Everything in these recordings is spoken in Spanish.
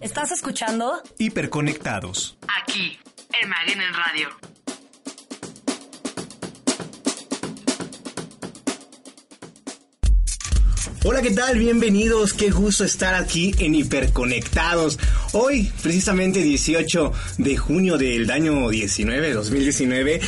Estás escuchando Hiperconectados. aquí en Maguen en Radio. Hola, ¿qué tal? Bienvenidos. Qué gusto estar aquí en Hiperconectados. Hoy, precisamente 18 de junio del año 19, 2019.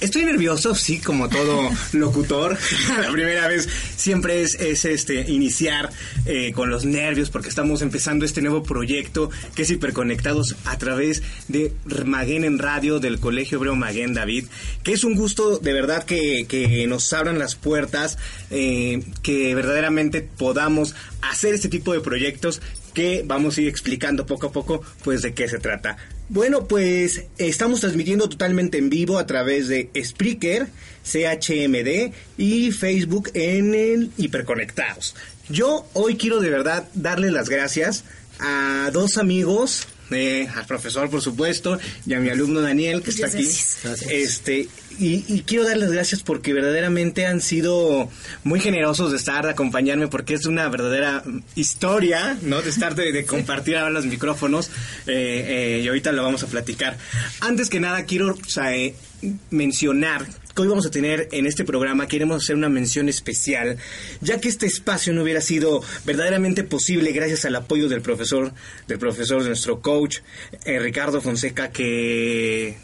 Estoy nervioso, sí, como todo locutor. La primera vez siempre es, es este iniciar eh, con los nervios porque estamos empezando este nuevo proyecto que es Hiperconectados a través de Maguen en Radio del Colegio Hebreo Maguen David, que es un gusto de verdad que, que nos abran las puertas, eh, que verdaderamente podamos hacer este tipo de proyectos que vamos a ir explicando poco a poco pues de qué se trata. Bueno, pues estamos transmitiendo totalmente en vivo a través de Spreaker, CHMD y Facebook en el Hiperconectados. Yo hoy quiero de verdad darle las gracias a dos amigos, eh, al profesor por supuesto y a mi alumno Daniel que está aquí. Este y, y quiero darles gracias porque verdaderamente han sido muy generosos de estar, de acompañarme, porque es una verdadera historia, ¿no? De estar, de, de compartir ahora los micrófonos, eh, eh, y ahorita lo vamos a platicar. Antes que nada, quiero o sea, eh, mencionar que hoy vamos a tener en este programa, queremos hacer una mención especial, ya que este espacio no hubiera sido verdaderamente posible gracias al apoyo del profesor, del profesor, de nuestro coach, eh, Ricardo Fonseca, que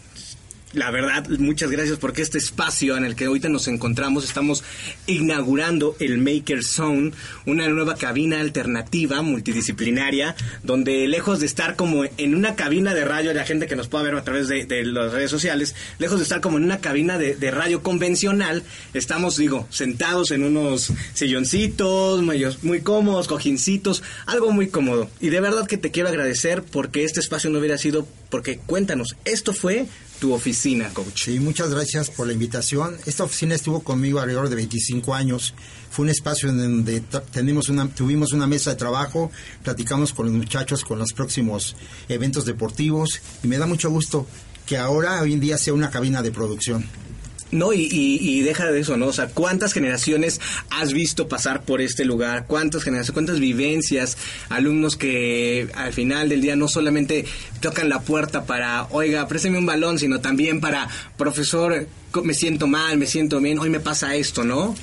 la verdad, muchas gracias porque este espacio en el que ahorita nos encontramos, estamos inaugurando el Maker Zone, una nueva cabina alternativa multidisciplinaria, donde lejos de estar como en una cabina de radio, la gente que nos pueda ver a través de, las redes sociales, lejos de estar como en una cabina de, de radio convencional, estamos, digo, sentados en unos silloncitos, muy, muy cómodos, cojincitos, algo muy cómodo. Y de verdad que te quiero agradecer porque este espacio no hubiera sido, porque cuéntanos, esto fue tu oficina, coach. Sí, muchas gracias por la invitación. Esta oficina estuvo conmigo alrededor de 25 años. Fue un espacio en donde tenemos una, tuvimos una mesa de trabajo, platicamos con los muchachos con los próximos eventos deportivos y me da mucho gusto que ahora, hoy en día, sea una cabina de producción. No, y, y, deja de eso, ¿no? O sea, ¿cuántas generaciones has visto pasar por este lugar? ¿Cuántas generaciones, cuántas vivencias? Alumnos que al final del día no solamente tocan la puerta para, oiga, présteme un balón, sino también para, profesor, me siento mal, me siento bien, hoy me pasa esto, ¿no?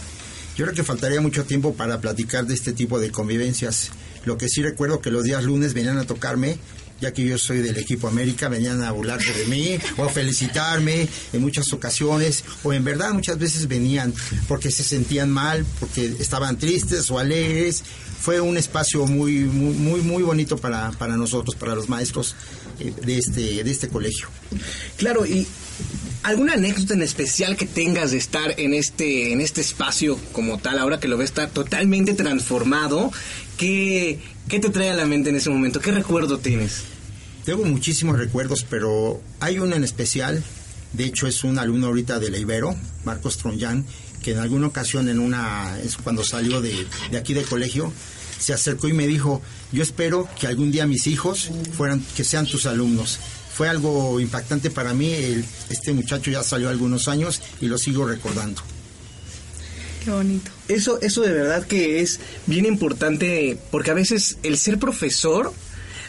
Yo creo que faltaría mucho tiempo para platicar de este tipo de convivencias. Lo que sí recuerdo que los días lunes venían a tocarme ya que yo soy del equipo América, venían a burlarse de mí o a felicitarme en muchas ocasiones, o en verdad muchas veces venían porque se sentían mal, porque estaban tristes o alegres. Fue un espacio muy, muy, muy, bonito para, para nosotros, para los maestros eh, de, este, de este colegio. Claro, y ¿Alguna anécdota en especial que tengas de estar en este, en este espacio como tal, ahora que lo ves estar totalmente transformado? ¿Qué, ¿Qué te trae a la mente en ese momento? ¿Qué recuerdo tienes? Tengo muchísimos recuerdos, pero hay uno en especial. De hecho, es un alumno ahorita de la Ibero, Marcos Tronjan, que en alguna ocasión, en una, es cuando salió de, de aquí del colegio, se acercó y me dijo, yo espero que algún día mis hijos fueran, que sean tus alumnos fue algo impactante para mí. El, este muchacho ya salió algunos años y lo sigo recordando. Qué bonito. Eso, eso de verdad que es bien importante porque a veces el ser profesor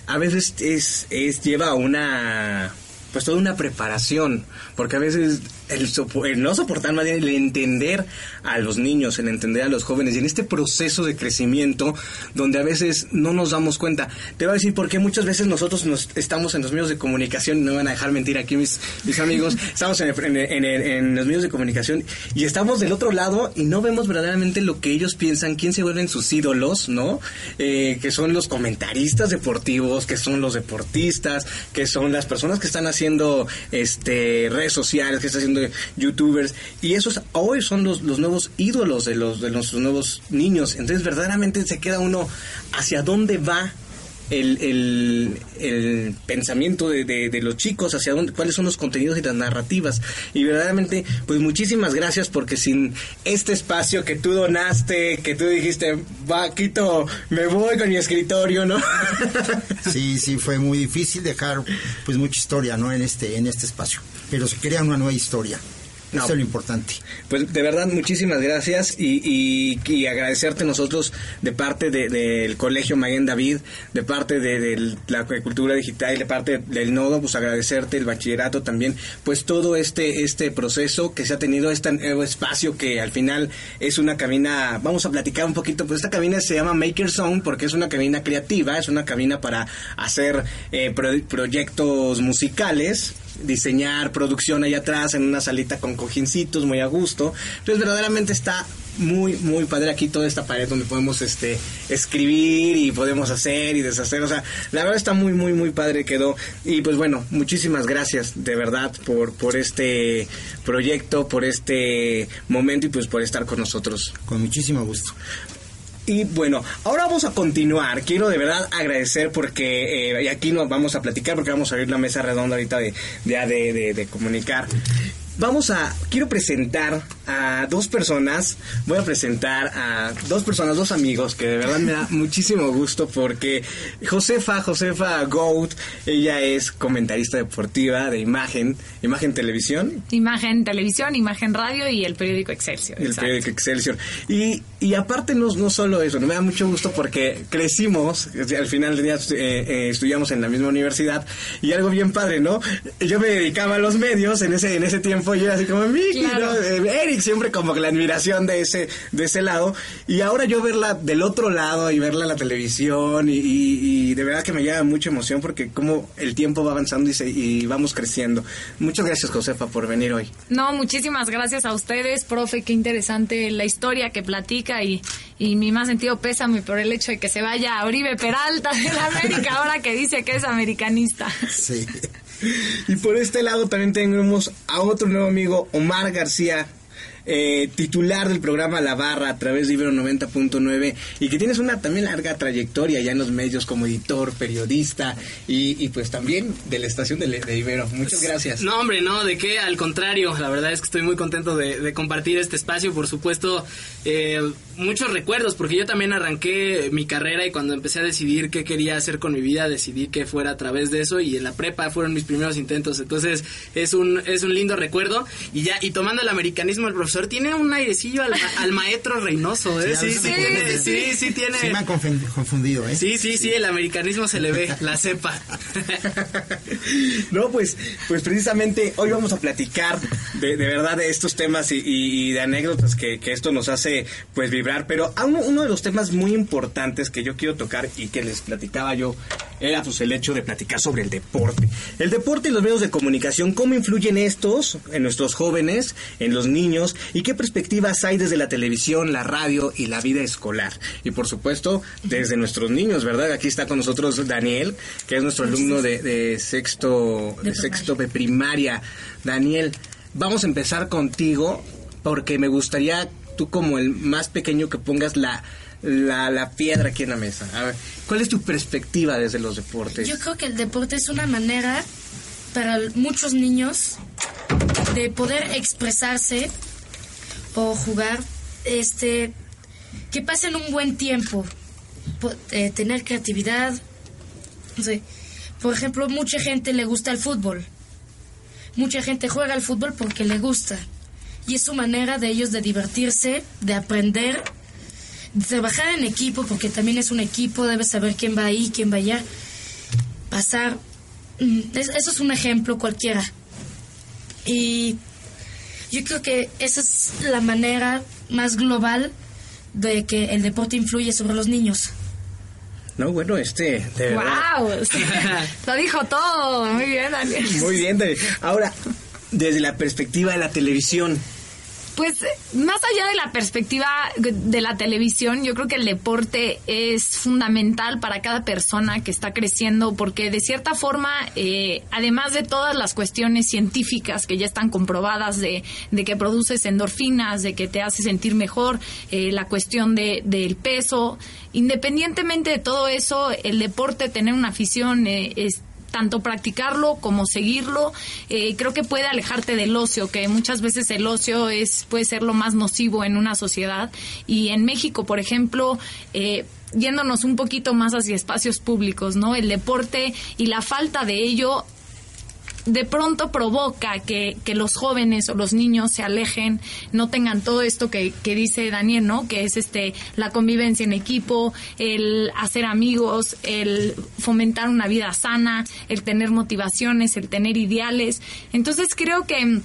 a veces es, es lleva una pues toda una preparación, porque a veces el, el, no soportar más bien el entender a los niños, el entender a los jóvenes y en este proceso de crecimiento donde a veces no nos damos cuenta. Te voy a decir porque muchas veces nosotros nos estamos en los medios de comunicación, no me van a dejar mentir aquí mis, mis amigos, estamos en, el, en, el, en, los medios de comunicación y estamos del otro lado y no vemos verdaderamente lo que ellos piensan, quién se vuelven sus ídolos, ¿no? Eh, que son los comentaristas deportivos, que son los deportistas, que son las personas que están haciendo este redes sociales, que está haciendo youtubers y esos hoy son los, los nuevos ídolos de los de nuestros nuevos niños. Entonces verdaderamente se queda uno hacia dónde va el, el, el pensamiento de, de, los chicos, hacia dónde, cuáles son los contenidos y las narrativas. Y verdaderamente, pues muchísimas gracias porque sin este espacio que tú donaste, que tú dijiste, va, Quito, me voy con mi escritorio, ¿no? sí, sí, fue muy difícil dejar pues mucha historia, ¿no? En este, en este espacio. Pero se crea una nueva historia. Eso es lo importante. Pues de verdad, muchísimas gracias y, y, agradecerte nosotros de parte del Colegio Maguen David, de parte de, la cultura digital y de parte del nodo, pues agradecerte el bachillerato también, pues todo este, este proceso que se ha tenido, este nuevo espacio que al final es una cabina, vamos a platicar un poquito, pues esta cabina se llama Maker Zone porque es una cabina creativa, es una cabina para hacer eh, proyectos musicales diseñar producción allá atrás en una salita con cojincitos muy a gusto. Entonces verdaderamente está muy muy padre aquí toda esta pared donde podemos este escribir y podemos hacer y deshacer, o sea, la verdad está muy muy muy padre quedó y pues bueno, muchísimas gracias de verdad por por este proyecto, por este momento y pues por estar con nosotros. Con muchísimo gusto. Y bueno, ahora vamos a continuar. Quiero de verdad agradecer porque eh, aquí nos vamos a platicar porque vamos a abrir la mesa redonda ahorita de, de, de, de comunicar vamos a, quiero presentar a dos personas, voy a presentar a dos personas, dos amigos que de verdad me da muchísimo gusto porque Josefa, Josefa Goat, ella es comentarista deportiva de imagen, imagen televisión. Imagen televisión, imagen radio y el periódico Excelsior. El periódico Excelsior. Y, y aparte no, no solo eso, me da mucho gusto porque crecimos, al final del día eh, eh, estudiamos en la misma universidad y algo bien padre, ¿no? Yo me dedicaba a los medios en ese, en ese tiempo yo así como Mickey, eh, Eric siempre como que la admiración de ese, de ese lado. Y ahora yo verla del otro lado y verla en la televisión y, de verdad que me lleva mucha emoción porque como el tiempo va avanzando y, y vamos creciendo. Muchas gracias, Josefa, por venir hoy. No, muchísimas gracias a ustedes, profe, qué interesante la historia que platica y, y mi más sentido pésame por el hecho de que se vaya a Oribe Peralta de la América ahora que dice que es americanista. Sí. Y por este lado también tenemos a otro nuevo amigo, Omar García, eh, titular del programa La Barra a través de Ibero 90.9 y que tienes una también larga trayectoria ya en los medios como editor, periodista y, pues también de la estación de, Ibero. Muchas gracias. No, hombre, no, de qué, al contrario, la verdad es que estoy muy contento de, compartir este espacio, por supuesto, eh, muchos recuerdos, porque yo también arranqué mi carrera y cuando empecé a decidir qué quería hacer con mi vida, decidí que fuera a través de eso y en la prepa fueron mis primeros intentos, entonces es un, es un lindo recuerdo y ya, y tomando el americanismo, el profesor tiene un airecillo al, maestro Reynoso, ¿eh? Sí, sí, sí, sí, tiene. Sí me han confundido, ¿eh? Sí, sí, sí, el americanismo se le ve, la cepa. no, pues, pues precisamente hoy vamos a platicar de, de verdad de estos temas y, de anécdotas que, que, esto nos hace pues vibrar, pero uno, uno de los temas muy importantes que yo quiero tocar y que les platicaba yo era pues el hecho de platicar sobre el deporte. El deporte y los medios de comunicación, cómo influyen estos en nuestros jóvenes, en los niños y qué perspectivas hay desde la televisión, la radio y la vida escolar. Y por supuesto, desde nuestros niños, ¿verdad? Aquí está con nosotros Daniel, que es nuestro alumno de, sexto de, sexto de primaria. Daniel, vamos a empezar contigo porque me gustaría tú como el más pequeño que pongas la la, la piedra aquí en la mesa. A ver, ¿cuál es tu perspectiva desde los deportes? Yo creo que el deporte es una manera para muchos niños de poder expresarse o jugar, este, que pasen un buen tiempo, eh, tener creatividad. No sé. Por ejemplo, mucha gente le gusta el fútbol. Mucha gente juega al fútbol porque le gusta. Y es su manera de ellos de divertirse, de aprender trabajar en equipo, porque también es un equipo, debes saber quién va ahí, quién va allá. Pasar. Mm, eso es un ejemplo cualquiera. Y yo creo que esa es la manera más global de que el deporte influye sobre los niños. No, bueno, este. ¡Wow! Lo dijo todo. Muy bien, Daniel. Muy bien, Daniel. Ahora, desde la perspectiva de la televisión, pues más allá de la perspectiva de la televisión, yo creo que el deporte es fundamental para cada persona que está creciendo porque de cierta forma, eh, además de todas las cuestiones científicas que ya están comprobadas de, que produces endorfinas, de que te hace sentir mejor, eh, la cuestión de, del peso, independientemente de todo eso, el deporte, tener una afición, eh, es tanto practicarlo como seguirlo, eh, creo que puede alejarte del ocio, que muchas veces el ocio es puede ser lo más nocivo en una sociedad. Y en México, por ejemplo, eh, yéndonos un poquito más hacia espacios públicos, ¿no? El deporte y la falta de ello de pronto provoca que, que, los jóvenes o los niños se alejen, no tengan todo esto que, que, dice Daniel, ¿no? Que es este la convivencia en equipo, el hacer amigos, el fomentar una vida sana, el tener motivaciones, el tener ideales. Entonces creo que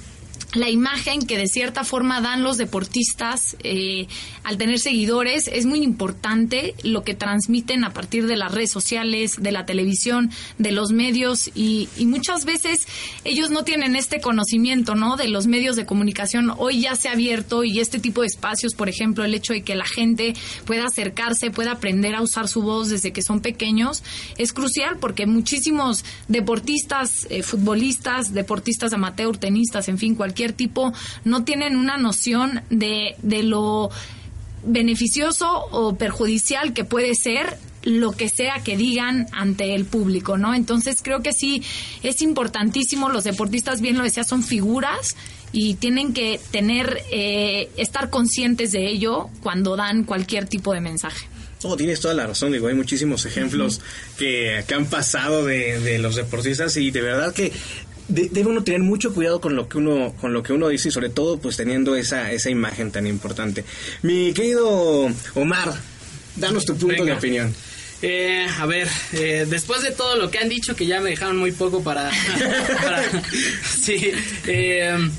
la imagen que de cierta forma dan los deportistas eh, al tener seguidores es muy importante lo que transmiten a partir de las redes sociales, de la televisión, de los medios y, muchas veces ellos no tienen este conocimiento, ¿no? De los medios de comunicación. Hoy ya se ha abierto y este tipo de espacios, por ejemplo, el hecho de que la gente pueda acercarse, pueda aprender a usar su voz desde que son pequeños, es crucial porque muchísimos deportistas, eh, futbolistas, deportistas amateur, tenistas, en fin, cualquier tipo, no tienen una noción de, de lo beneficioso o perjudicial que puede ser lo que sea que digan ante el público, ¿no? Entonces creo que sí es importantísimo, los deportistas, bien lo decía, son figuras y tienen que tener, eh, estar conscientes de ello cuando dan cualquier tipo de mensaje. Oh, tienes toda la razón, digo, hay muchísimos ejemplos que, que, han pasado de, de, los deportistas y de verdad que de, debe uno tener mucho cuidado con lo que uno con lo que uno dice y sobre todo pues teniendo esa esa imagen tan importante. Mi querido Omar, danos tu punto Venga. de opinión. Eh, a ver, eh, después de todo lo que han dicho, que ya me dejaron muy poco para... para sí, eh,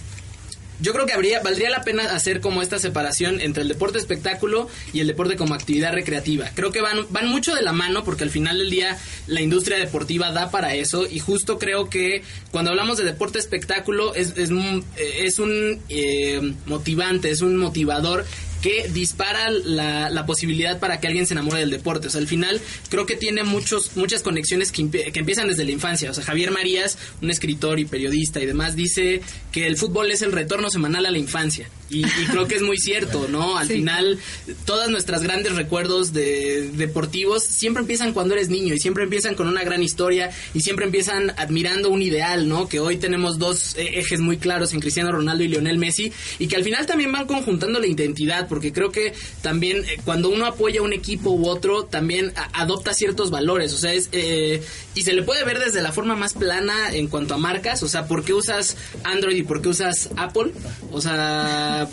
yo creo que habría, valdría la pena hacer como esta separación entre el deporte espectáculo y el deporte como actividad recreativa. Creo que van, van mucho de la mano porque al final del día la industria deportiva da para eso y justo creo que cuando hablamos de deporte espectáculo es, es, es un eh, motivante, es un motivador que dispara la, la, posibilidad para que alguien se enamore del deporte. O sea, al final creo que tiene muchos, muchas conexiones que, que, empiezan desde la infancia. O sea, Javier Marías, un escritor y periodista y demás, dice que el fútbol es el retorno semanal a la infancia. Y, y creo que es muy cierto, ¿no? Al sí. final, todas nuestras grandes recuerdos de, deportivos siempre empiezan cuando eres niño y siempre empiezan con una gran historia y siempre empiezan admirando un ideal, ¿no? Que hoy tenemos dos ejes muy claros en Cristiano Ronaldo y Lionel Messi y que al final también van conjuntando la identidad porque creo que también eh, cuando uno apoya un equipo u otro también adopta ciertos valores, o sea, es eh, y se le puede ver desde la forma más plana en cuanto a marcas, o sea, ¿por qué usas Android y por qué usas Apple? O sea,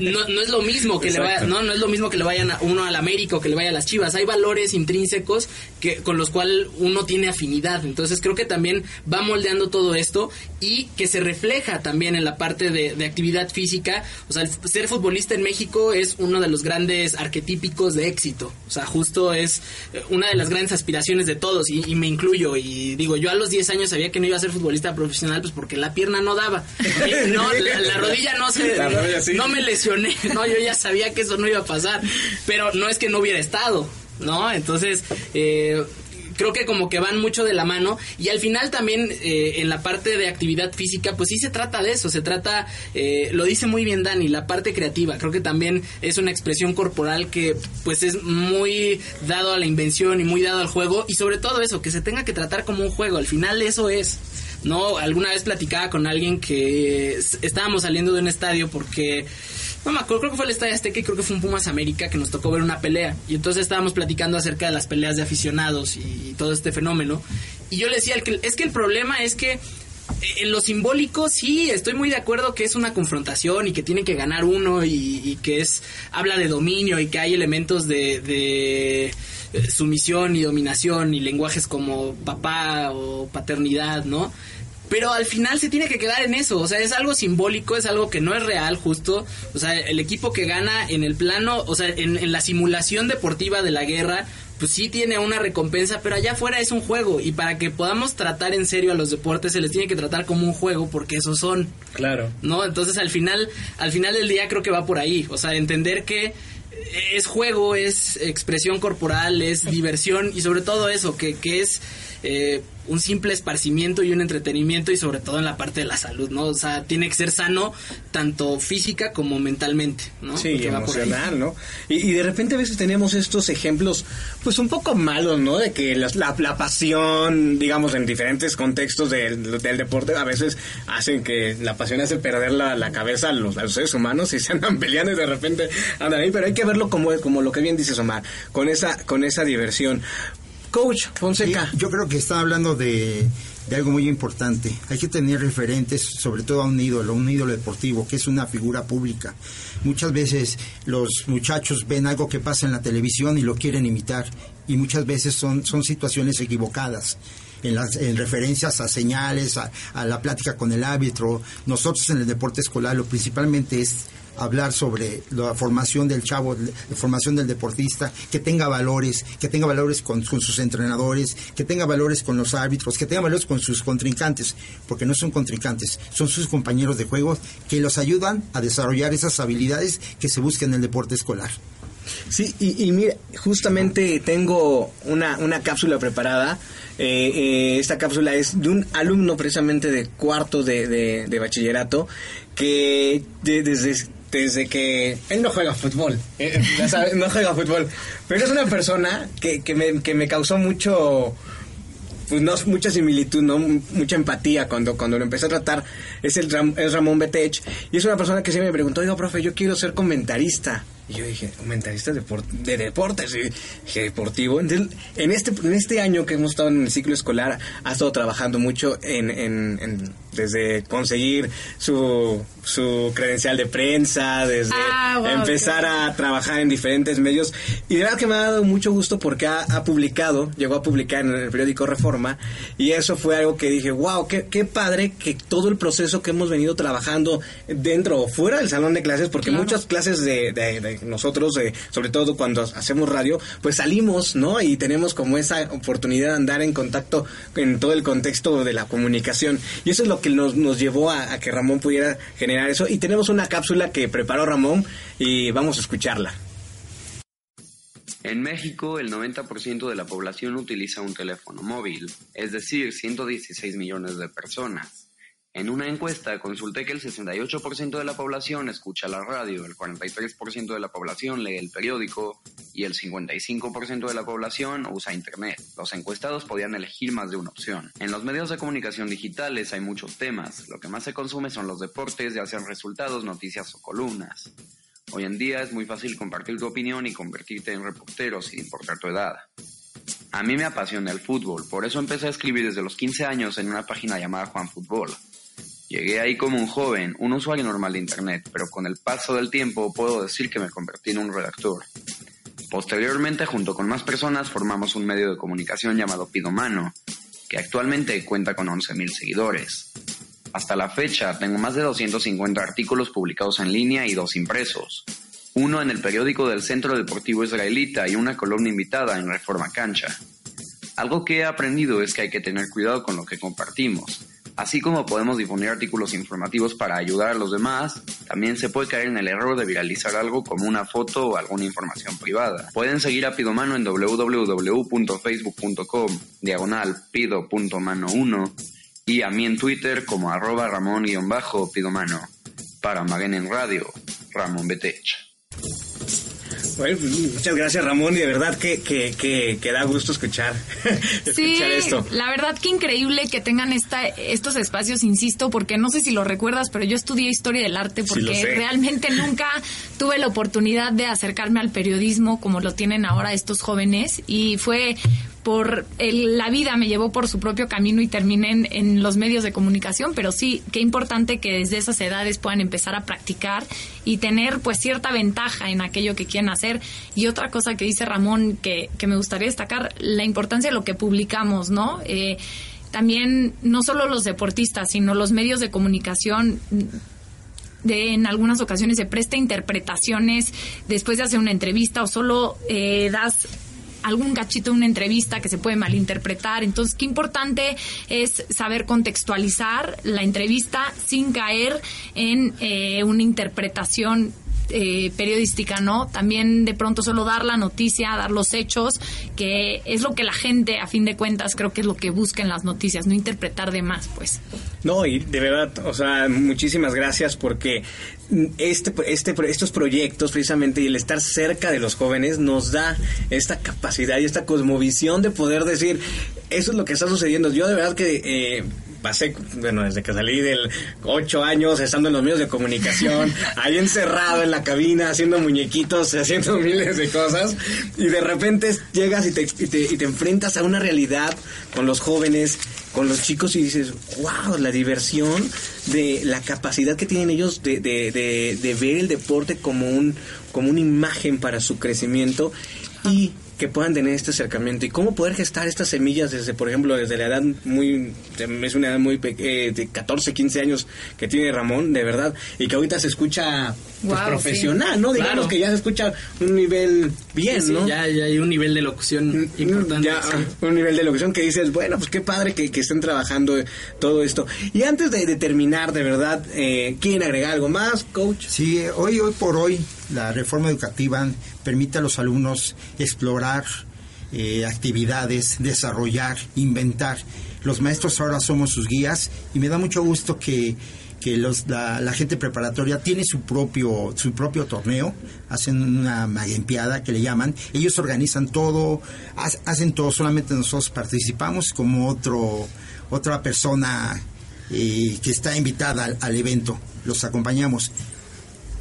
no, no, es lo mismo que Exacto. le vaya, no, no es lo mismo que le vayan a uno al América o que le vaya a las Chivas. Hay valores intrínsecos que con los cuales uno tiene afinidad. Entonces creo que también va moldeando todo esto y que se refleja también en la parte de, de actividad física. O sea, el ser futbolista en México es uno de los grandes arquetípicos de éxito. O sea, justo es una de las grandes aspiraciones de todos y, y me incluyo. Y digo, yo a los 10 años sabía que no iba a ser futbolista profesional pues porque la pierna no daba. No, la, la, rodilla no se, rodilla, sí. no me no, yo ya sabía que eso no iba a pasar, pero no es que no hubiera estado, ¿no? Entonces, eh, creo que como que van mucho de la mano y al final también eh, en la parte de actividad física pues sí se trata de eso, se trata, eh, lo dice muy bien Dani, la parte creativa, creo que también es una expresión corporal que pues es muy dado a la invención y muy dado al juego y sobre todo eso, que se tenga que tratar como un juego, al final eso es. No, alguna vez platicaba con alguien que estábamos saliendo de un estadio porque no me acuerdo, creo que fue el Estadio Azteca y creo que fue un Pumas América que nos tocó ver una pelea. Y entonces estábamos platicando acerca de las peleas de aficionados y, todo este fenómeno. Y yo le decía, es que el problema es que en lo simbólico sí, estoy muy de acuerdo que es una confrontación y que tiene que ganar uno y, y que es habla de dominio y que hay elementos de, de sumisión y dominación y lenguajes como papá o paternidad, ¿no? Pero al final se tiene que quedar en eso, o sea, es algo simbólico, es algo que no es real justo, o sea, el equipo que gana en el plano, o sea, en, en, la simulación deportiva de la guerra, pues sí tiene una recompensa, pero allá afuera es un juego y para que podamos tratar en serio a los deportes se les tiene que tratar como un juego porque esos son. Claro. ¿No? Entonces al final, al final del día creo que va por ahí, o sea, entender que es juego, es expresión corporal, es diversión y sobre todo eso, que, que es eh, un simple esparcimiento y un entretenimiento y sobre todo en la parte de la salud, ¿no? O sea, tiene que ser sano tanto física como mentalmente, ¿no? Sí, emocional, ¿no? Y, y, de repente a veces tenemos estos ejemplos, pues un poco malos, ¿no? De que la, la, la pasión, digamos, en diferentes contextos del, del, deporte a veces hacen que la pasión hace perder la, la cabeza a los, a los, seres humanos y se andan peleando y de repente andan ahí, pero hay que verlo como, como lo que bien dices, Omar, con esa, con esa diversión. Coach Fonseca. Yo creo que está hablando de, de algo muy importante. Hay que tener referentes, sobre todo a un ídolo, un ídolo deportivo, que es una figura pública. Muchas veces los muchachos ven algo que pasa en la televisión y lo quieren imitar, y muchas veces son, son situaciones equivocadas. En, las, en referencias a señales, a la plática con el árbitro. Nosotros en el deporte escolar lo principalmente es hablar sobre la formación del chavo, la formación del deportista, que tenga valores, que tenga valores con, sus entrenadores, que tenga valores con los árbitros, que tenga valores con sus contrincantes, porque no son contrincantes, son sus compañeros de juego que los ayudan a desarrollar esas habilidades que se buscan en el deporte escolar. Sí, y, y mira, justamente tengo una, una cápsula preparada. Eh, eh, esta cápsula es de un alumno precisamente de cuarto de, de, de bachillerato que de, desde desde que él no juega fútbol, eh, sabes, no juega fútbol, pero es una persona que, que, me, que me causó mucho, pues no mucha similitud, no mucha empatía cuando cuando lo empecé a tratar. Es el es Ramón Betech y es una persona que siempre me preguntó, "Oiga, profe, yo quiero ser comentarista." Y yo dije, comentarista de, de deportes, y dije, deportivo. Entonces, en este en este año que hemos estado en el ciclo escolar, ha estado trabajando mucho en, en, en desde conseguir su, su credencial de prensa, desde Ah, wow, empezar a trabajar en diferentes medios. Y de verdad que me ha dado mucho gusto porque ha, ha publicado, llegó a publicar en el periódico Reforma, y eso fue algo que dije, wow, qué, qué padre que todo el proceso que hemos venido trabajando dentro o fuera del salón de clases, porque Claro. muchas clases de, de- de nosotros, eh, sobre todo cuando hacemos radio, pues salimos, ¿no? Y tenemos como esa oportunidad de andar en contacto en todo el contexto de la comunicación. Y eso es lo que nos, nos llevó a, a que Ramón pudiera generar eso. Y tenemos una cápsula que preparó Ramón y vamos a escucharla. En México, el 90% de la población utiliza un teléfono móvil, es decir, 116 millones de personas. En una encuesta consulté que el 68% de la población escucha la radio, el 43% de la población lee el periódico y el 55% de la población usa Internet. Los encuestados podían elegir más de una opción. En los medios de comunicación digitales hay muchos temas. Lo que más se consume son los deportes, ya sean resultados, noticias o columnas. Hoy en día es muy fácil compartir tu opinión y convertirte en reportero sin importar tu edad. A mí me apasiona el fútbol, por eso empecé a escribir desde los 15 años en una página llamada Juan Fútbol. Llegué ahí como un joven, un usuario normal de Internet, pero con el paso del tiempo puedo decir que me convertí en un redactor. Posteriormente, junto con más personas, formamos un medio de comunicación llamado Pidomano, que actualmente cuenta con 11.000 seguidores. Hasta la fecha, tengo más de 250 artículos publicados en línea y dos impresos. Uno en el periódico del Centro Deportivo Israelita y una columna invitada en Reforma Cancha. Algo que he aprendido es que hay que tener cuidado con lo que compartimos. Así como podemos difundir artículos informativos para ayudar a los demás, también se puede caer en el error de viralizar algo como una foto o alguna información privada. Pueden seguir a Pidomano en www.facebook.com diagonal pido.mano1 y a mí en Twitter como arroba ramón-pidomano. Para Maguen en Radio, Ramón Betech. Bueno, pues, muchas gracias Ramón y de verdad que, que, que, que da gusto escuchar, Sí, escuchar esto. la verdad que increíble que tengan esta, estos espacios, insisto, porque no sé si lo recuerdas, pero yo estudié historia del arte porque realmente nunca tuve la oportunidad de acercarme al periodismo como lo tienen ahora estos jóvenes y fue por el- la vida me llevó por su propio camino y terminé en, en los medios de comunicación, pero sí, qué importante que desde esas edades puedan empezar a practicar y tener pues cierta ventaja en aquello que quieren hacer. Y otra cosa que dice Ramón que, que me gustaría destacar, la importancia de lo que publicamos, ¿no? Eh, también no solo los deportistas, sino los medios de comunicación de en algunas ocasiones se presta interpretaciones después de hacer una entrevista o solo eh, das algún cachito de una entrevista que se puede malinterpretar. Entonces, qué importante es saber contextualizar la entrevista sin caer en eh, una interpretación eh, periodística, ¿no? También de pronto solo dar la noticia, dar los hechos, que es lo que la gente, a fin de cuentas, creo que es lo que busca en las noticias, no interpretar de más, pues. No, y de verdad, o sea, muchísimas gracias porque este, este, estos proyectos precisamente y el estar cerca de los jóvenes nos da esta capacidad y esta cosmovisión de poder decir, eso es lo que está sucediendo. Yo de verdad que... Eh, pasé, bueno, desde que salí del ocho años, estando en los medios de comunicación, ahí encerrado en la cabina, haciendo muñequitos, haciendo miles de cosas, y de repente llegas y te, y te, y te enfrentas a una realidad con los jóvenes, con los chicos y dices, wow, la diversión de la capacidad que tienen ellos de, de, de, de ver el deporte como un como una imagen para su crecimiento y que puedan tener este acercamiento y cómo poder gestar estas semillas desde, por ejemplo, desde la edad muy, es una edad muy pequeña, de 14, 15 años que tiene Ramón, de verdad, y que ahorita se escucha pues, Wow, profesional, sí. ¿no? Digamos Claro. que ya se escucha un nivel bien, Sí, ¿no? ya, ya hay un nivel de locución importante. Ya, sí. un nivel de locución que dices, bueno, pues qué padre que, que estén trabajando todo esto. Y antes de, de terminar, de verdad, eh, ¿quieren agregar algo más, coach? Sí, hoy, hoy por hoy, la reforma educativa permite a los alumnos explorar eh, actividades, desarrollar, inventar. Los maestros ahora somos sus guías y me da mucho gusto que, que los, la, la gente preparatoria tiene su propio, su propio torneo, hacen una magempiada que le llaman, ellos organizan todo, ha- hacen todo, solamente nosotros participamos como otro, otra persona eh, que está invitada al evento, los acompañamos.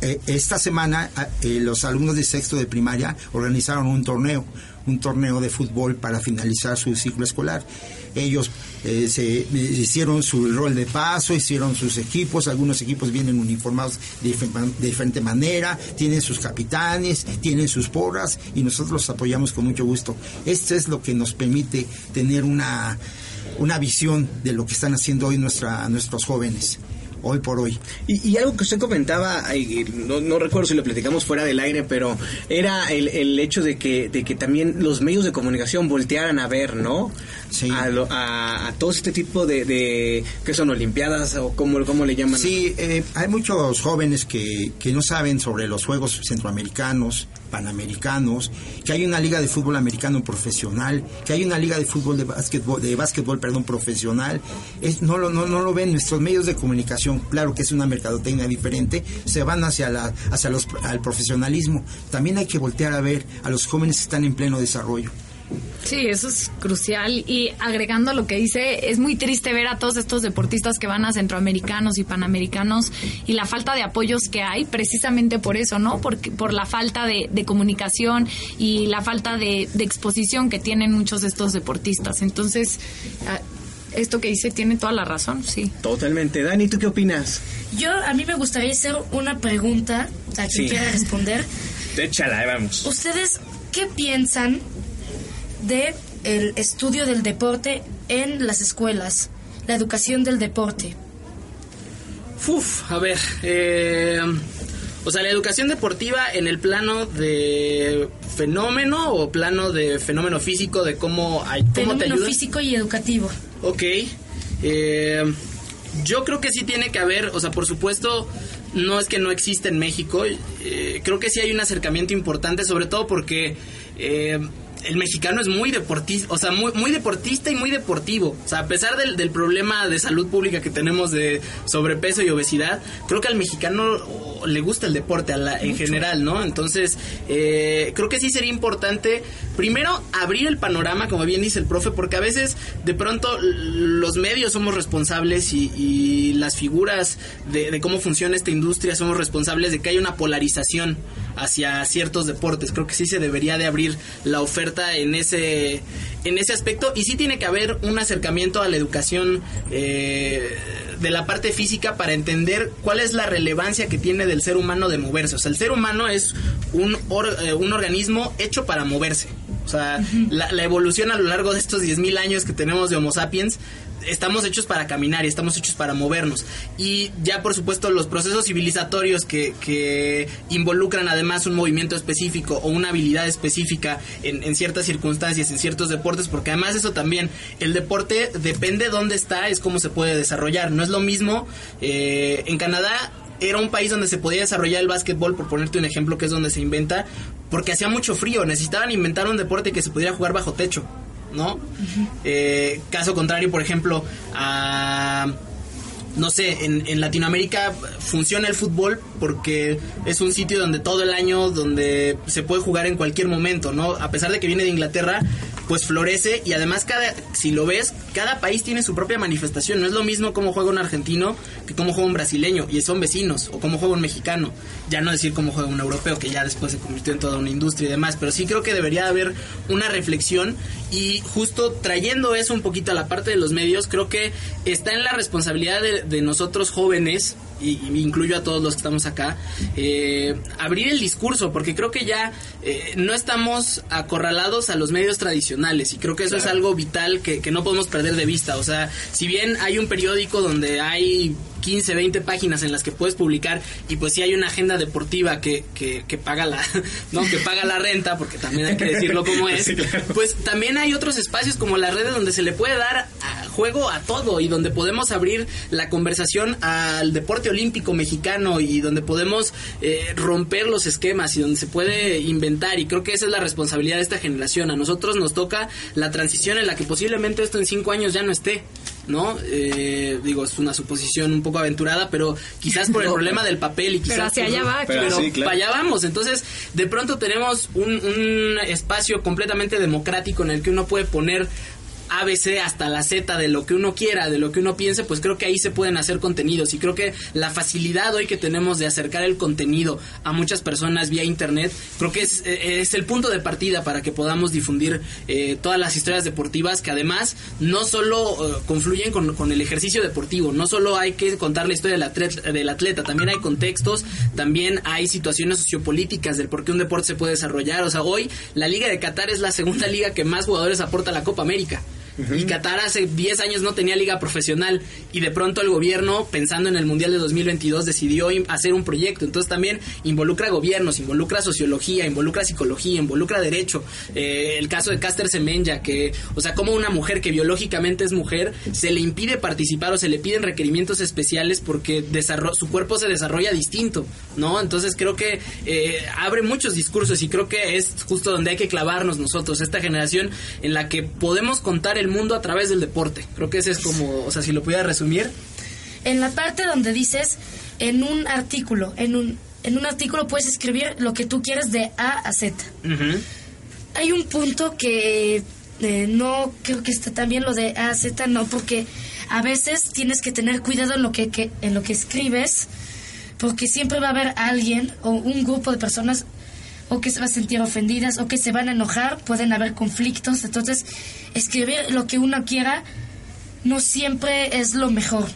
Eh, esta semana eh, los alumnos de sexto de primaria organizaron un torneo, un torneo de fútbol para finalizar su ciclo escolar. Ellos eh, se hicieron su rol de paso, hicieron sus equipos, algunos equipos vienen uniformados de, diferente manera, tienen sus capitanes, tienen sus porras y nosotros los apoyamos con mucho gusto. Esto es lo que nos permite tener una, una visión de lo que están haciendo hoy nuestros jóvenes, hoy por hoy. Y, y algo que usted comentaba, no, no recuerdo si lo platicamos fuera del aire, pero era el, el hecho de que, de que también los medios de comunicación voltearan a ver, ¿no? Sí. A, lo- a, a todo este tipo de, de ¿qué son? Olimpiadas o cómo, cómo le llaman. Sí, eh, hay muchos jóvenes que, que no saben sobre los Juegos Centroamericanos, Panamericanos, que hay una liga de fútbol americano profesional, que hay una liga de fútbol de básquetbol, de básquetbol, perdón, profesional. Es, no, lo, no, no lo ven nuestros medios de comunicación, claro que es una mercadotecnia diferente, se van hacia, la, los, al profesionalismo. También hay que voltear a ver a los jóvenes que están en pleno desarrollo. Sí, eso es crucial. Y agregando lo que dice, es muy triste ver a todos estos deportistas que van a centroamericanos y panamericanos y la falta de apoyos que hay, precisamente por eso, ¿no? Porque, por la falta de, de comunicación y la falta de, de exposición que tienen muchos de estos deportistas. Entonces, esto que dice tiene toda la razón, sí. Totalmente. Dani, ¿tú qué opinas? Yo, a mí me gustaría hacer una pregunta a quien Sí. quiera responder. Échala, vamos. ¿Ustedes qué piensan de el estudio del deporte en las escuelas? La educación del deporte. Uf, a ver, eh, o sea, la educación deportiva en el plano de fenómeno o plano de fenómeno físico, de cómo, ay, cómo te Fenómeno ayuda. físico y educativo. Ok. Eh, yo creo que sí tiene que haber, o sea, por supuesto, no es que no existe en México. eh, creo que sí hay un acercamiento importante, sobre todo porque eh, el mexicano es muy deportista, o sea, muy, muy deportista y muy deportivo. O sea, a pesar del, del problema de salud pública que tenemos de sobrepeso y obesidad, creo que al mexicano oh, le gusta el deporte a la- en general, ¿no? Entonces, eh, creo que sí sería importante, primero, abrir el panorama, como bien dice el profe, porque a veces, de pronto, los medios somos responsables y, y las figuras de, de cómo funciona esta industria somos responsables de que haya una polarización hacia ciertos deportes. Creo que sí se debería de abrir la oferta en ese en ese aspecto y sí tiene que haber un acercamiento a la educación eh, de la parte física para entender cuál es la relevancia que tiene del ser humano de moverse. O sea, el ser humano es un, or- eh, un organismo hecho para moverse. O sea, la, la evolución a lo largo de estos 10.000 años que tenemos de Homo sapiens estamos hechos para caminar y estamos hechos para movernos. Y ya por supuesto los procesos civilizatorios que, que involucran además un movimiento específico o una habilidad específica en, ciertas circunstancias, en ciertos deportes, porque además eso también, el deporte depende dónde está, es cómo se puede desarrollar. No es lo mismo eh, en Canadá. Era un país donde se podía desarrollar el básquetbol, por ponerte un ejemplo, que es donde se inventa, porque hacía mucho frío. Necesitaban inventar un deporte que se pudiera jugar bajo techo. ¿No? Eh, caso contrario, por ejemplo, no sé, en, en Latinoamérica funciona el fútbol porque es un sitio donde todo el año, donde se puede jugar en cualquier momento, ¿no? A pesar de que viene de Inglaterra, pues florece y además cada, si lo ves, cada país tiene su propia manifestación. No es lo mismo cómo juega un argentino que cómo juega un brasileño y son vecinos o cómo juega un mexicano. Ya no decir cómo juega un europeo que ya después se convirtió en toda una industria y demás, pero sí creo que debería haber una reflexión y justo trayendo eso un poquito a la parte de los medios, creo que está en la responsabilidad de, de nosotros jóvenes y, y, incluyo a todos los que estamos acá, eh, abrir el discurso, porque creo que ya eh, no estamos acorralados a los medios tradicionales y creo que eso claro. es algo vital que, que no podemos perder de vista. O sea, si bien hay un periódico donde hay 15, 20 páginas en las que puedes publicar y pues si hay una agenda deportiva que, que, que, paga la no que paga la renta porque también hay que decirlo como es. Sí, claro. pues también hay otros espacios como las redes donde se le puede dar a juego a todo y donde podemos abrir la conversación al deporte olímpico mexicano y donde podemos eh, romper los esquemas y donde se puede inventar. Y creo que esa es la responsabilidad de esta generación. A nosotros nos toca la transición en la que posiblemente esto en cinco años ya no esté ¿no? Eh, digo, es una suposición un poco aventurada, pero quizás por el problema del papel y quizás... Pero hacia allá va, pero, sí, claro. allá vamos. Entonces, de pronto tenemos un, un espacio completamente democrático en el que uno puede poner ABC hasta la Z de lo que uno quiera, de lo que uno piense, pues creo que ahí se pueden hacer contenidos y creo que la facilidad hoy que tenemos de acercar el contenido a muchas personas vía internet, creo que es, es el punto de partida para que podamos difundir eh, todas las historias deportivas que además no solo uh, confluyen con, con, el ejercicio deportivo, no solo hay que contar la historia del atleta, del atleta, también hay contextos, también hay situaciones sociopolíticas del por qué un deporte se puede desarrollar, o sea, hoy la Liga de Qatar es la segunda liga que más jugadores aporta a la Copa América. Y Qatar hace 10 años no tenía liga profesional y de pronto el gobierno, pensando en el Mundial de 2022, decidió hacer un proyecto. Entonces también involucra gobiernos, involucra sociología, involucra psicología, involucra derecho. Eh, el caso de Caster Semenya, que, o sea, como una mujer que biológicamente es mujer, se le impide participar o se le piden requerimientos especiales porque su cuerpo se desarrolla distinto, ¿no? Entonces creo que eh, abre muchos discursos y creo que es justo donde hay que clavarnos nosotros, esta generación en la que podemos contar el mundo a través del deporte. Creo que ese es como, o sea, si lo pudiera resumir. En la parte donde dices, en un artículo, en un, en un artículo puedes escribir lo que tú quieres de A a Z. Uh -huh. Hay un punto que eh, no creo que esté también lo de A a Z, no, porque a veces tienes que tener cuidado en lo que, que, en lo que escribes, porque siempre va a haber alguien o un grupo de personas o que se va a sentir ofendidas o que se van a enojar, pueden haber conflictos, entonces escribir lo que uno quiera no siempre es lo mejor.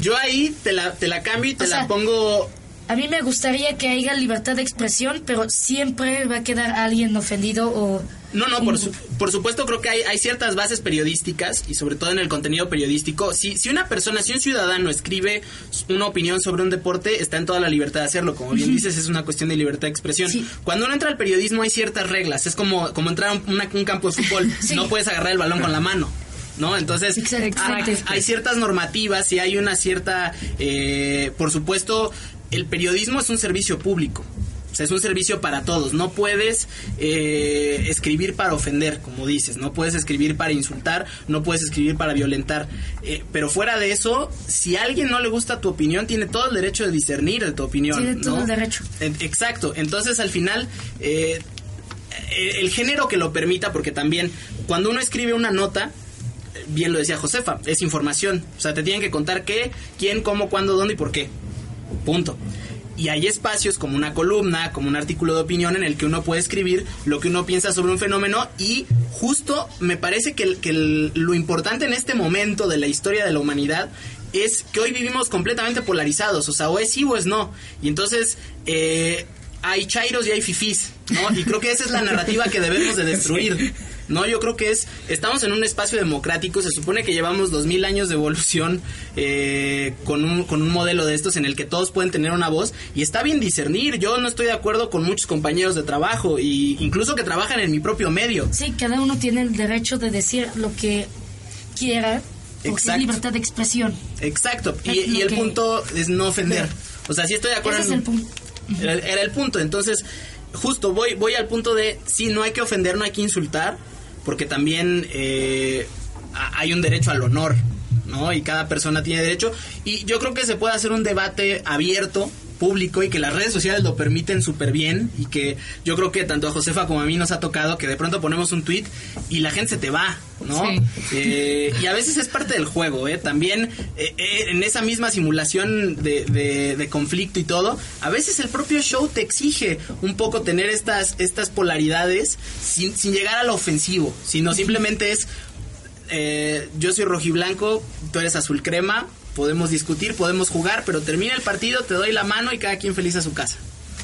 Yo ahí te la, te la cambio y te O la sea, pongo... A mí me gustaría que haya libertad de expresión, pero siempre va a quedar alguien ofendido o... No, no, por, su- por supuesto creo que hay, hay ciertas bases periodísticas y sobre todo en el contenido periodístico. Si, si una persona, si un ciudadano escribe una opinión sobre un deporte, está en toda la libertad de hacerlo. Como bien dices, es una cuestión de libertad de expresión. Sí. Cuando uno entra al periodismo hay ciertas reglas. Es como, como entrar a un, una- un campo de fútbol. Sí. No puedes agarrar el balón con la mano. ¿No? Entonces, Exacto. hay, hay ciertas normativas y hay una cierta, eh, por supuesto, el periodismo es un servicio público. O sea, es un servicio para todos. No puedes eh, escribir para ofender, como dices. No puedes escribir para insultar. No puedes escribir para violentar. Eh, pero fuera de eso, si a alguien no le gusta tu opinión, tiene todo el derecho de discernir de tu opinión. Tiene todo ¿no? el derecho. Exacto. Entonces, al final, eh, el, el género que lo permita, porque también cuando uno escribe una nota, bien lo decía Josefa, es información. O sea, te tienen que contar qué, quién, cómo, cuándo, dónde y por qué. Punto. Y hay espacios como una columna, como un artículo de opinión en el que uno puede escribir lo que uno piensa sobre un fenómeno y justo me parece que, que lo importante en este momento de la historia de la humanidad es que hoy vivimos completamente polarizados, o sea, o es sí o es no. Y entonces eh, hay chairos y hay fifís, ¿no? Y creo que esa es la narrativa que debemos de destruir. No, yo creo que es, estamos en un espacio democrático, se supone que llevamos dos mil años de evolución eh, con, un, con un modelo de estos en el que todos pueden tener una voz y está bien discernir, yo no estoy de acuerdo con muchos compañeros de trabajo y incluso que trabajan en mi propio medio. Sí, cada uno tiene el derecho de decir lo que quiera, porque es libertad de expresión. Exacto, y, y el que- punto es no ofender. O sea, sí estoy de acuerdo. Ese es el punto. Era, era el punto. Entonces, justo voy, voy al punto de, sí, no hay que ofender, no hay que insultar, porque también eh, hay un derecho al honor, ¿no? Y cada persona tiene derecho. Y yo creo que se puede hacer un debate abierto público y que las redes sociales lo permiten súper bien y que yo creo que tanto a Josefa como a mí nos ha tocado que de pronto ponemos un tweet y la gente se te va, ¿no? Sí. Eh, y a veces es parte del juego, ¿eh? También eh, eh, en esa misma simulación de, de- de conflicto y todo, a veces el propio show te exige un poco tener estas, estas polaridades sin, sin llegar a lo ofensivo, sino simplemente es yo soy rojiblanco, tú eres azul crema, podemos discutir, podemos jugar, pero termina el partido, te doy la mano y cada quien feliz a su casa.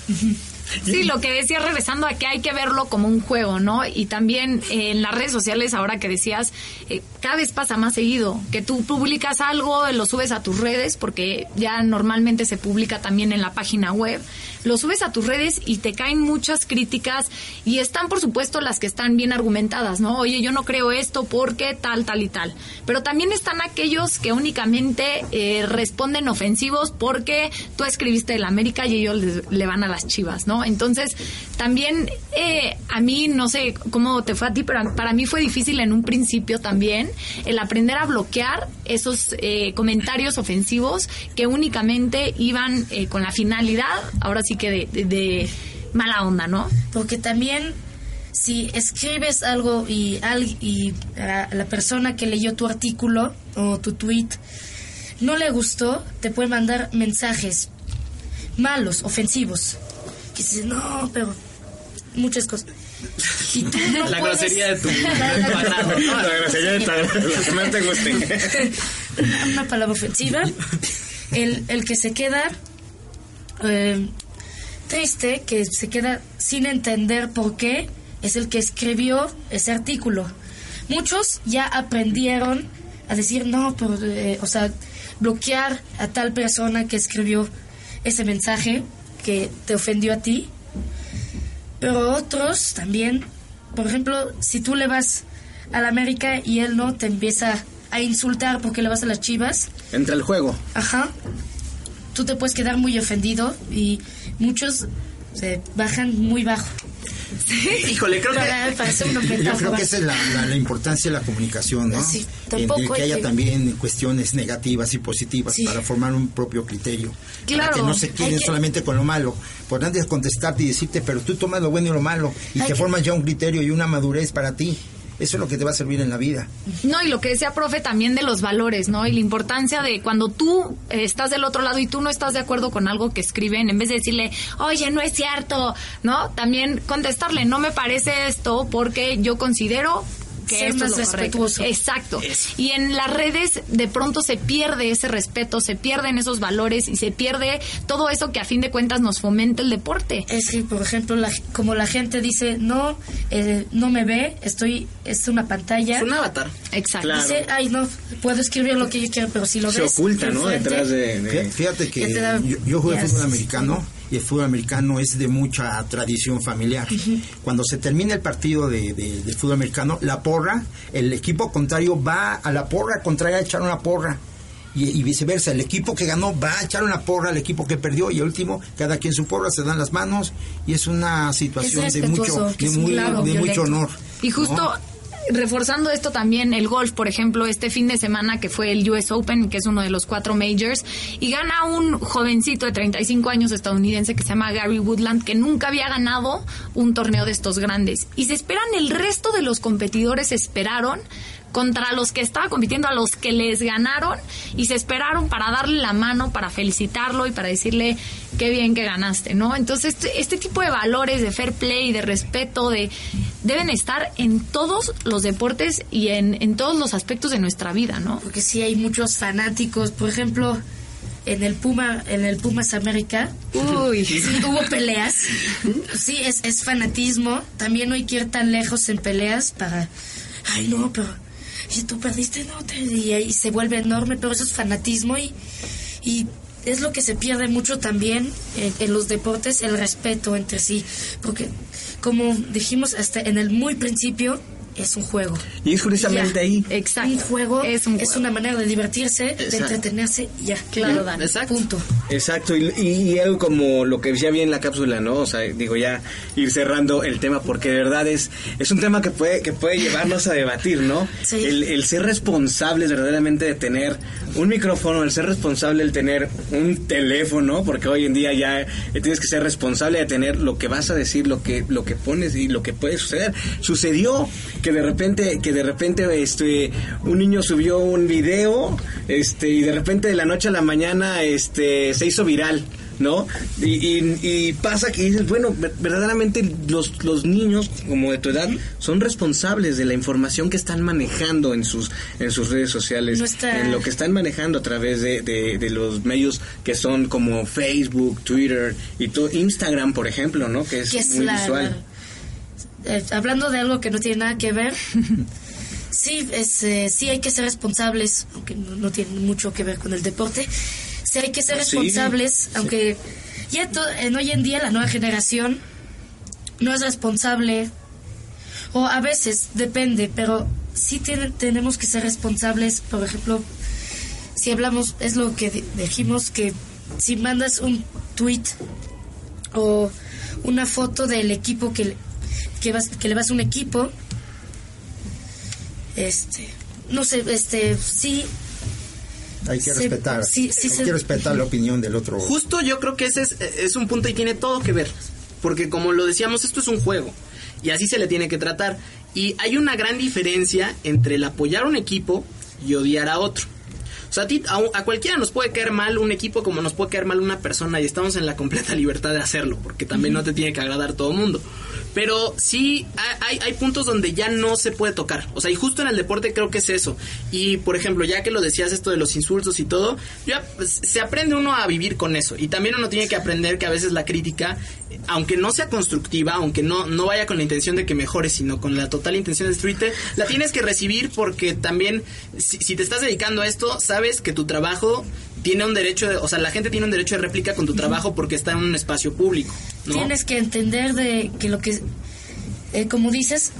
Sí, lo que decía regresando a que hay que verlo como un juego, ¿no? Y también en las redes sociales, ahora que decías, eh, cada vez pasa más seguido, que tú publicas algo, lo subes a tus redes, porque ya normalmente se publica también en la página web, lo subes a tus redes y te caen muchas críticas y están, por supuesto, las que están bien argumentadas, ¿no? Oye, yo no creo esto porque tal, tal y tal. Pero también están aquellos que únicamente eh, responden ofensivos porque tú escribiste el América y ellos les- le van a las chivas, ¿no? Entonces, también eh, a mí, no sé cómo te fue a ti, pero para mí fue difícil en un principio también el aprender a bloquear esos eh, comentarios ofensivos que únicamente iban eh, con la finalidad, ahora sí que de, mala onda, ¿no? Porque también si escribes algo y, y a la persona que leyó tu artículo o tu tweet no le gustó, te puede mandar mensajes malos, ofensivos. Que dices, no, pero muchas cosas. Y tú no La puedes- grosería de tu- La- la- ¿no? Grosería de tu- más te guste. una, una palabra ofensiva. El, el que se queda eh, triste, que se queda sin entender por qué, es el que escribió ese artículo. Muchos ya aprendieron a decir, no, pero, eh, o sea, bloquear a tal persona que escribió ese mensaje que te ofendió a ti. Pero otros también, por ejemplo, si tú le vas a la América y él no, te empieza a insultar porque le vas a las chivas, Entra el juego. ajá, tú te puedes quedar muy ofendido y muchos se bajan muy bajo. Híjole, creo que... Yo creo que esa es la, la- la importancia de la comunicación, ¿no? Sí, En- que hay haya que- también cuestiones negativas y positivas Sí. para formar un propio criterio. Claro, Para que no se queden que- solamente con lo malo. Por antes contestarte y decirte, pero tú tomas lo bueno y lo malo y Hay te que- formas ya un criterio y una madurez para ti. Eso es lo que te va a servir en la vida. No, y lo que decía profe también de los valores, ¿no? Y la importancia de cuando tú eh, estás del otro lado y tú no estás de acuerdo con algo que escriben, en vez de decirle, oye, no es cierto, ¿no? También contestarle, no me parece esto porque yo considero que Ser esto más es lo correcto". respetuoso. Exacto. Y en las redes de pronto se pierde ese respeto, se pierden esos valores y se pierde todo eso que a fin de cuentas nos fomenta el deporte. Es que, por ejemplo, la- como la gente dice, no, eh, no me ve, estoy, es una pantalla. Es un avatar. Exacto. Claro. Dice, ay, no, puedo escribir lo que yo quiero, pero si lo Se ves. oculta, ¿no? Detrás de... de- Fí- Fíjate que yo, yo jugué fútbol sí, americano y el fútbol americano es de mucha tradición familiar. Cuando se termina el partido de, de- de fútbol americano, la porra, el equipo contrario va a la porra contraria a echar una porra. Y, y viceversa, el equipo que ganó va a echar una porra al equipo que perdió y al último cada quien su porra se dan las manos y es una situación Es de mucho de, muy- claro, de mucho honor. Y justo ¿no? Reforzando esto también, el golf, por ejemplo, este fin de semana que fue el US Open, que es uno de los cuatro majors, y gana un jovencito de 35 años estadounidense que se llama Gary Woodland, que nunca había ganado un torneo de estos grandes. Y se esperan, el resto de los competidores esperaron contra los que estaba compitiendo, a los que les ganaron, y se esperaron para darle la mano, para felicitarlo y para decirle qué bien que ganaste, ¿no? Entonces, este, este tipo de valores de fair play, de respeto, de deben estar en todos los deportes y en, en todos los aspectos de nuestra vida, ¿no? Porque sí hay muchos fanáticos, por ejemplo, en el Puma, en el Pumas América, Uy. sí, hubo peleas. Sí, es, es fanatismo. También no hay que ir tan lejos en peleas para. Ay, no, pero. Si tú perdiste, no te. Y se vuelve enorme, pero eso es fanatismo y. Y es lo que se pierde mucho también en, en los deportes, el respeto entre sí. Porque, como dijimos hasta en el muy principio, es un juego. Y es precisamente Ya. ahí. Exacto. Un juego es un juego. una manera de divertirse, de entretenerse y ya. Claro, Dan. Exacto. Punto. Exacto, y, y- y algo como lo que decía bien la cápsula, ¿no? O sea, digo, ya ir cerrando el tema, porque de verdad es, es un tema que puede, que puede llevarnos a debatir, ¿no? Sí. El, el ser responsables verdaderamente de tener un micrófono, el ser responsable de tener un teléfono, porque hoy en día ya tienes que ser responsable de tener lo que vas a decir, lo que, lo que pones y lo que puede suceder. Sucedió que de repente, que de repente este un niño subió un video, este, y de repente de la noche a la mañana este se hizo viral. ¿No? Y, y- y pasa que dices, bueno, ver- verdaderamente los, los niños, como de tu edad, son responsables de la información que están manejando en sus, en sus redes sociales, Nuestra- en lo que están manejando a través de, de- de los medios que son como Facebook, Twitter y todo, Instagram, por ejemplo, ¿no? Que es, que es muy la- visual. Eh, hablando de algo que no tiene nada que ver, sí, es, eh, sí hay que ser responsables, aunque no, no tiene mucho que ver con el deporte, sí hay que ser Sí. responsables, aunque ya to- en hoy en día la nueva generación no es responsable, o a veces depende, pero sí tiene- tenemos que ser responsables, por ejemplo, si hablamos, es lo que di- dijimos, que si mandas un tweet o una foto del equipo que, que, vas, que le vas a un equipo, este, no sé, este, sí, Hay que respetar. sí, sí hay se- que respetar la opinión del otro. Justo yo creo que ese es, es un punto y tiene todo que ver. Porque como lo decíamos, esto es un juego. Y así se le tiene que tratar. Y hay una gran diferencia entre el apoyar a un equipo y odiar a otro. O sea, a, ti- a, a cualquiera nos puede caer mal un equipo como nos puede caer mal una persona y estamos en la completa libertad de hacerlo, porque también no te tiene que agradar todo el mundo. Pero sí ha- hay, hay puntos donde ya no se puede tocar. O sea, y justo en el deporte creo que es eso. Y por ejemplo, ya que lo decías esto de los insultos y todo, ya pues, se aprende uno a vivir con eso. Y también uno tiene que aprender que a veces la crítica, aunque no sea constructiva, aunque no, no vaya con la intención de que mejores, sino con la total intención de destruirte, la tienes que recibir porque también, si te estás dedicando a esto, sabes que tu trabajo tiene un derecho, de, o sea, la gente tiene un derecho de réplica con tu trabajo porque está en un espacio público. ¿no? tienes que entender de que lo que, eh, como dices,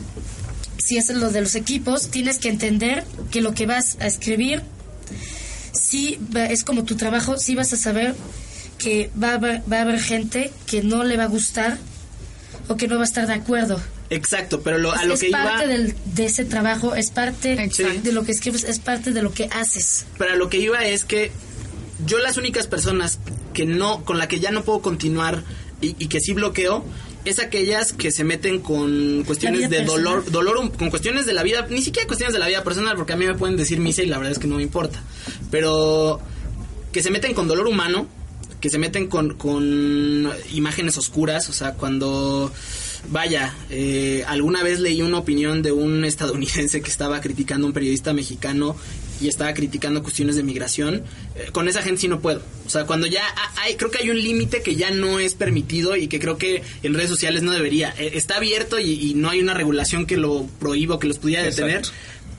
si es lo de los equipos, tienes que entender que lo que vas a escribir, sí va- es como tu trabajo, sí vas a saber que va a haber, va a haber gente que no le va a gustar o que no va a estar de acuerdo. Exacto, pero lo, a Es- lo es que iba... parte del- de ese trabajo, es parte Exacto. de lo que escribes, es parte de lo que haces. Pero a lo que iba es que yo las únicas personas que no, con la que ya no puedo continuar y, y que sí bloqueo, es aquellas que se meten con cuestiones de dolor, personal. dolor, con cuestiones de la vida, ni siquiera cuestiones de la vida personal, porque a mí me pueden decir misa y la verdad es que no me importa. Pero que se meten con dolor humano, que se meten con, con imágenes oscuras, o sea, cuando, vaya, eh, alguna vez leí una opinión de un estadounidense que estaba criticando a un periodista mexicano y estaba criticando cuestiones de migración, eh, con esa gente sí no puedo. O sea, cuando ya ha- hay, creo que hay un límite que ya no es permitido y que creo que en redes sociales no debería. Eh, está abierto y, no hay una regulación que lo prohíba o que los pudiera detener.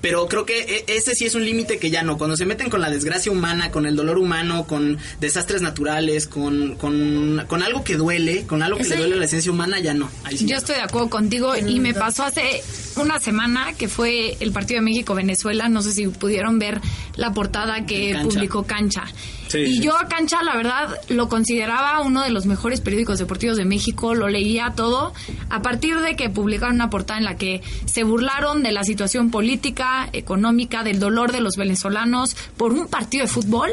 Pero creo que e- ese sí es un límite que ya no. Cuando se meten con la desgracia humana, con el dolor humano, con desastres naturales, con, con, con algo que duele, con algo que Ese- le duele a la esencia humana, ya no. Ahí sí Yo no. estoy de acuerdo contigo y me pasó hace una semana que fue el partido de México-Venezuela. No sé si pudieron ver la portada que Cancha. publicó Cancha. Sí, y sí. yo a Cancha, la verdad, lo consideraba uno de los mejores periódicos deportivos de México. Lo leía todo. A partir de que publicaron una portada en la que se burlaron de la situación política, económica, del dolor de los venezolanos por un partido de fútbol,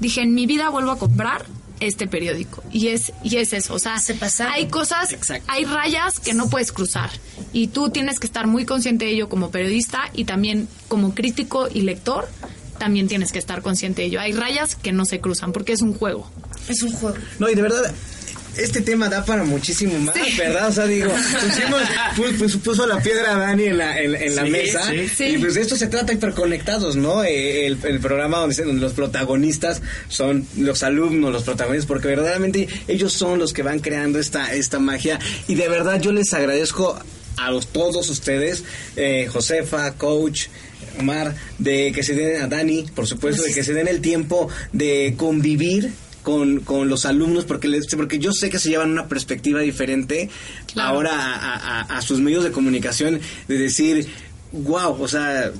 dije, en mi vida vuelvo a comprar este periódico. Y es, y es eso. O sea, Se hay cosas, Exacto. hay rayas que no puedes cruzar. Y tú tienes que estar muy consciente de ello como periodista y también como crítico y lector, también tienes que estar consciente de ello. Hay rayas que no se cruzan porque es un juego. Es un juego. No, y de verdad, este tema da para muchísimo más, ¿verdad? O sea, digo, pusimos, pu- pues, puso la piedra Dani en la, en, en la Sí, mesa. sí. Sí. Y pues de esto se trata hiperconectados, ¿no? Eh, el, el programa donde, se- donde los protagonistas son los alumnos, los protagonistas, porque verdaderamente ellos son los que van creando esta, esta magia. Y de verdad yo les agradezco a los, todos ustedes, eh, Josefa, coach, Omar, de que se den a Dani, por supuesto, de que se den el tiempo de convivir con, con los alumnos, porque les, porque yo sé que se llevan una perspectiva diferente Claro. ahora a, a- a- a sus medios de comunicación, de decir, wow, o sea,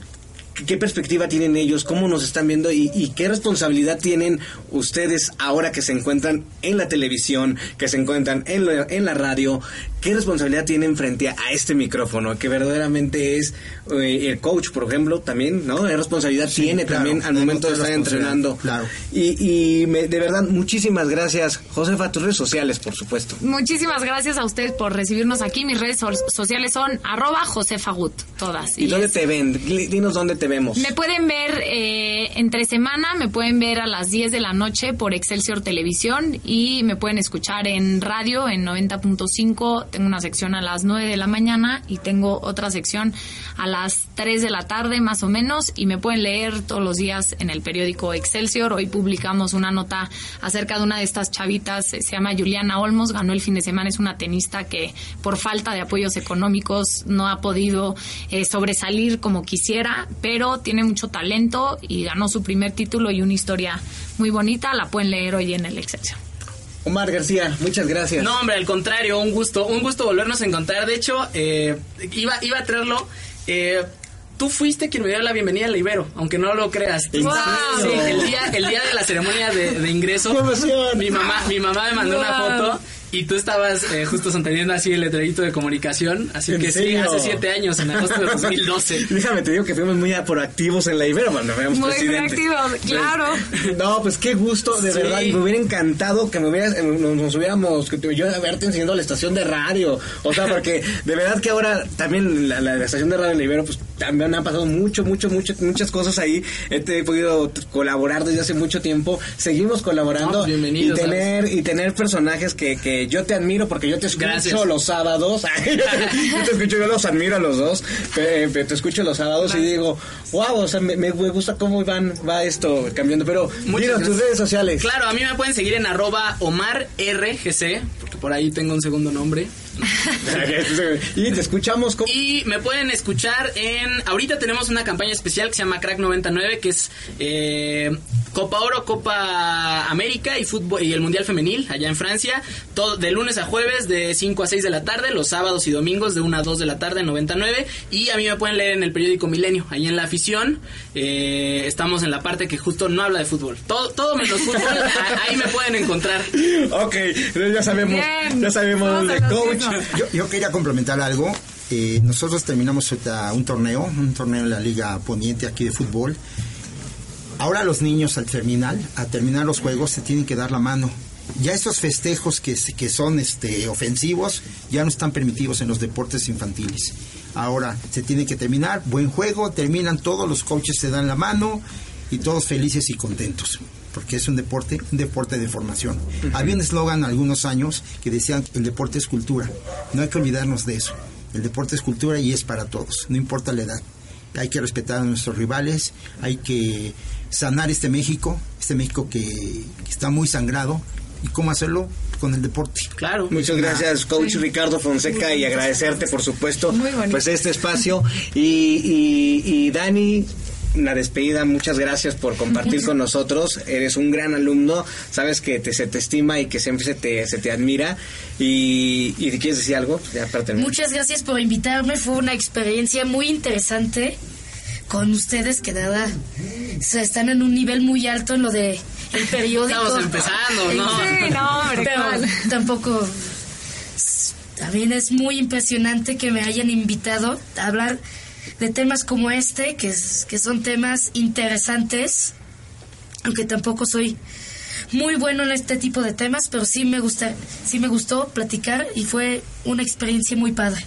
¿Qué perspectiva tienen ellos? ¿Cómo nos están viendo? Y, y, qué responsabilidad tienen ustedes ahora que se encuentran en la televisión, que se encuentran en, la, en la radio? ¿Qué responsabilidad tienen frente a este micrófono? Que verdaderamente es eh, el coach, por ejemplo, también, ¿no? ¿Qué responsabilidad sí, tiene claro, también al momento de estar entrenando? Claro. Y, y me, de verdad, muchísimas gracias. Josefa, tus redes sociales, por supuesto. Muchísimas gracias a ustedes por recibirnos aquí. Mis redes sociales son arroba josefagut, todas. ¿Y, y dónde es... te ven? Dinos dónde te vemos? Me pueden ver eh, entre semana, me pueden ver a las 10 de la noche por Excelsior Televisión y me pueden escuchar en radio en 90.5. Tengo una sección a las 9 de la mañana y tengo otra sección a las 3 de la tarde más o menos y me pueden leer todos los días en el periódico Excelsior. Hoy publicamos una nota acerca de una de estas chavitas, se llama Juliana Olmos, ganó el fin de semana, es una tenista que por falta de apoyos económicos no ha podido eh, sobresalir como quisiera, pero tiene mucho talento y ganó su primer título y una historia muy bonita. La pueden leer hoy en el Excelsior. Omar García, muchas gracias. No, hombre, al contrario, un gusto, un gusto volvernos a encontrar. De hecho, eh, iba, iba a traerlo. Eh, tú fuiste quien me dio la bienvenida al Ibero, aunque no lo creas. Wow. Sí, el día, el día de la ceremonia de, de ingreso, mi mamá, mi mamá me mandó wow. una foto y tú estabas eh, justo sosteniendo así el letrerito de comunicación. Así que sí, hace siete años, en agosto de 2012. Déjame te digo que fuimos muy proactivos en la Ibero cuando fuimos Muy proactivos, claro. No, pues qué gusto, de Sí. verdad. Me hubiera encantado que me hubieras, eh, nos, nos hubiéramos, que te- yo haberte enseñado la estación de radio. O sea, porque de verdad que ahora también la, la- la estación de radio en la Ibero, pues también han pasado mucho, mucho, mucho, muchas cosas ahí. He te- podido colaborar desde hace mucho tiempo. Seguimos colaborando. Bienvenidos, y tener, y tener personajes que, que yo te admiro porque yo te escucho Gracias. los sábados. yo te escucho, yo los admiro a los dos. Te escucho los sábados y digo, wow, o sea, me, me gusta cómo van, va esto cambiando. Pero, dinos tus redes sociales. Claro, a mí me pueden seguir en arroba Omar RGC, porque por ahí tengo un segundo nombre. y te escuchamos. Y me pueden escuchar en... Ahorita tenemos una campaña especial que se llama Crack 99, que es eh, Copa Oro, Copa América y fútbol y el Mundial Femenil allá en Francia. Todo, de lunes a jueves de 5 a 6 de la tarde, los sábados y domingos de 1 a 2 de la tarde en 99. Y a mí me pueden leer en el periódico Milenio, ahí en la afición. Eh, estamos en la parte que justo no habla de fútbol. Todo, todo menos fútbol, a- ahí me pueden encontrar. Ok, ya sabemos, Bien. ya sabemos de coach. Yo, yo quería complementar algo. Eh, nosotros terminamos un torneo, un torneo en la Liga Poniente aquí de fútbol. Ahora los niños al terminar, a terminar los juegos, se tienen que dar la mano. Ya esos festejos que, que son este, ofensivos ya no están permitidos en los deportes infantiles. Ahora se tiene que terminar, buen juego, terminan todos, los coaches se dan la mano y todos felices y contentos. Porque es un deporte, un deporte de formación. Había un eslogan algunos años que decían el deporte es cultura. No hay que olvidarnos de eso. El deporte es cultura y es para todos, no importa la edad. Hay que respetar a nuestros rivales, hay que sanar este México, este México que, que está muy sangrado. ¿Y cómo hacerlo? Con el deporte. Claro. Muchas gracias, coach Ricardo Fonseca, y agradecerte, por supuesto, pues este espacio. Y, y, y Dani, una despedida, muchas gracias por compartir con nosotros. Eres un gran alumno, sabes que te, se te estima y que siempre se te, se te admira. Y, y ¿quieres decir algo? Ya para terminar. Muchas gracias por invitarme. Fue una experiencia muy interesante con ustedes que verdad se están en un nivel muy alto en lo de el periódico. Estamos empezando, ¿no? Sí, no, hombre, Pero ¿cuál? tampoco también es muy impresionante que me hayan invitado a hablar de temas como este, que, es- que son temas interesantes, aunque tampoco soy muy bueno en este tipo de temas, pero sí me gusta, sí me gustó platicar y fue una experiencia muy padre.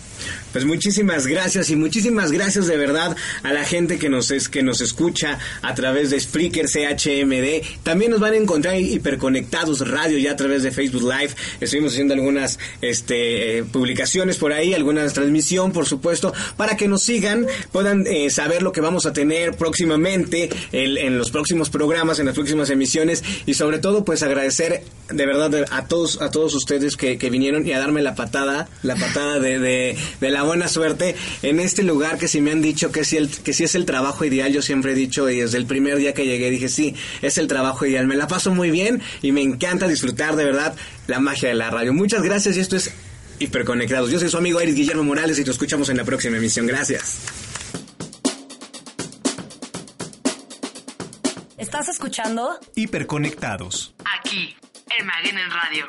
Pues muchísimas gracias y muchísimas gracias de verdad a la gente que nos es que nos escucha a través de Spreaker CHMD. También nos van a encontrar hiperconectados radio ya a través de Facebook Live. Estuvimos haciendo algunas este, eh, publicaciones por ahí, alguna transmisión, por supuesto, para que nos sigan, puedan eh, saber lo que vamos a tener próximamente en los próximos programas, en las próximas emisiones y sobre todo pues agradecer de verdad a todos a todos ustedes que, que vinieron y a darme la patada, la patada de, de, de la buena suerte en este lugar que si me han dicho que si, que es el trabajo ideal, yo siempre he dicho y desde el primer día que llegué dije sí, es el trabajo ideal. Me la paso muy bien y me encanta disfrutar de verdad la magia de la radio. Muchas gracias y esto es Hiperconectados. Yo soy su amigo Iris Guillermo Morales y nos escuchamos en la próxima emisión. Gracias. Estás escuchando Hiperconectados. Aquí, en Maguen en Radio.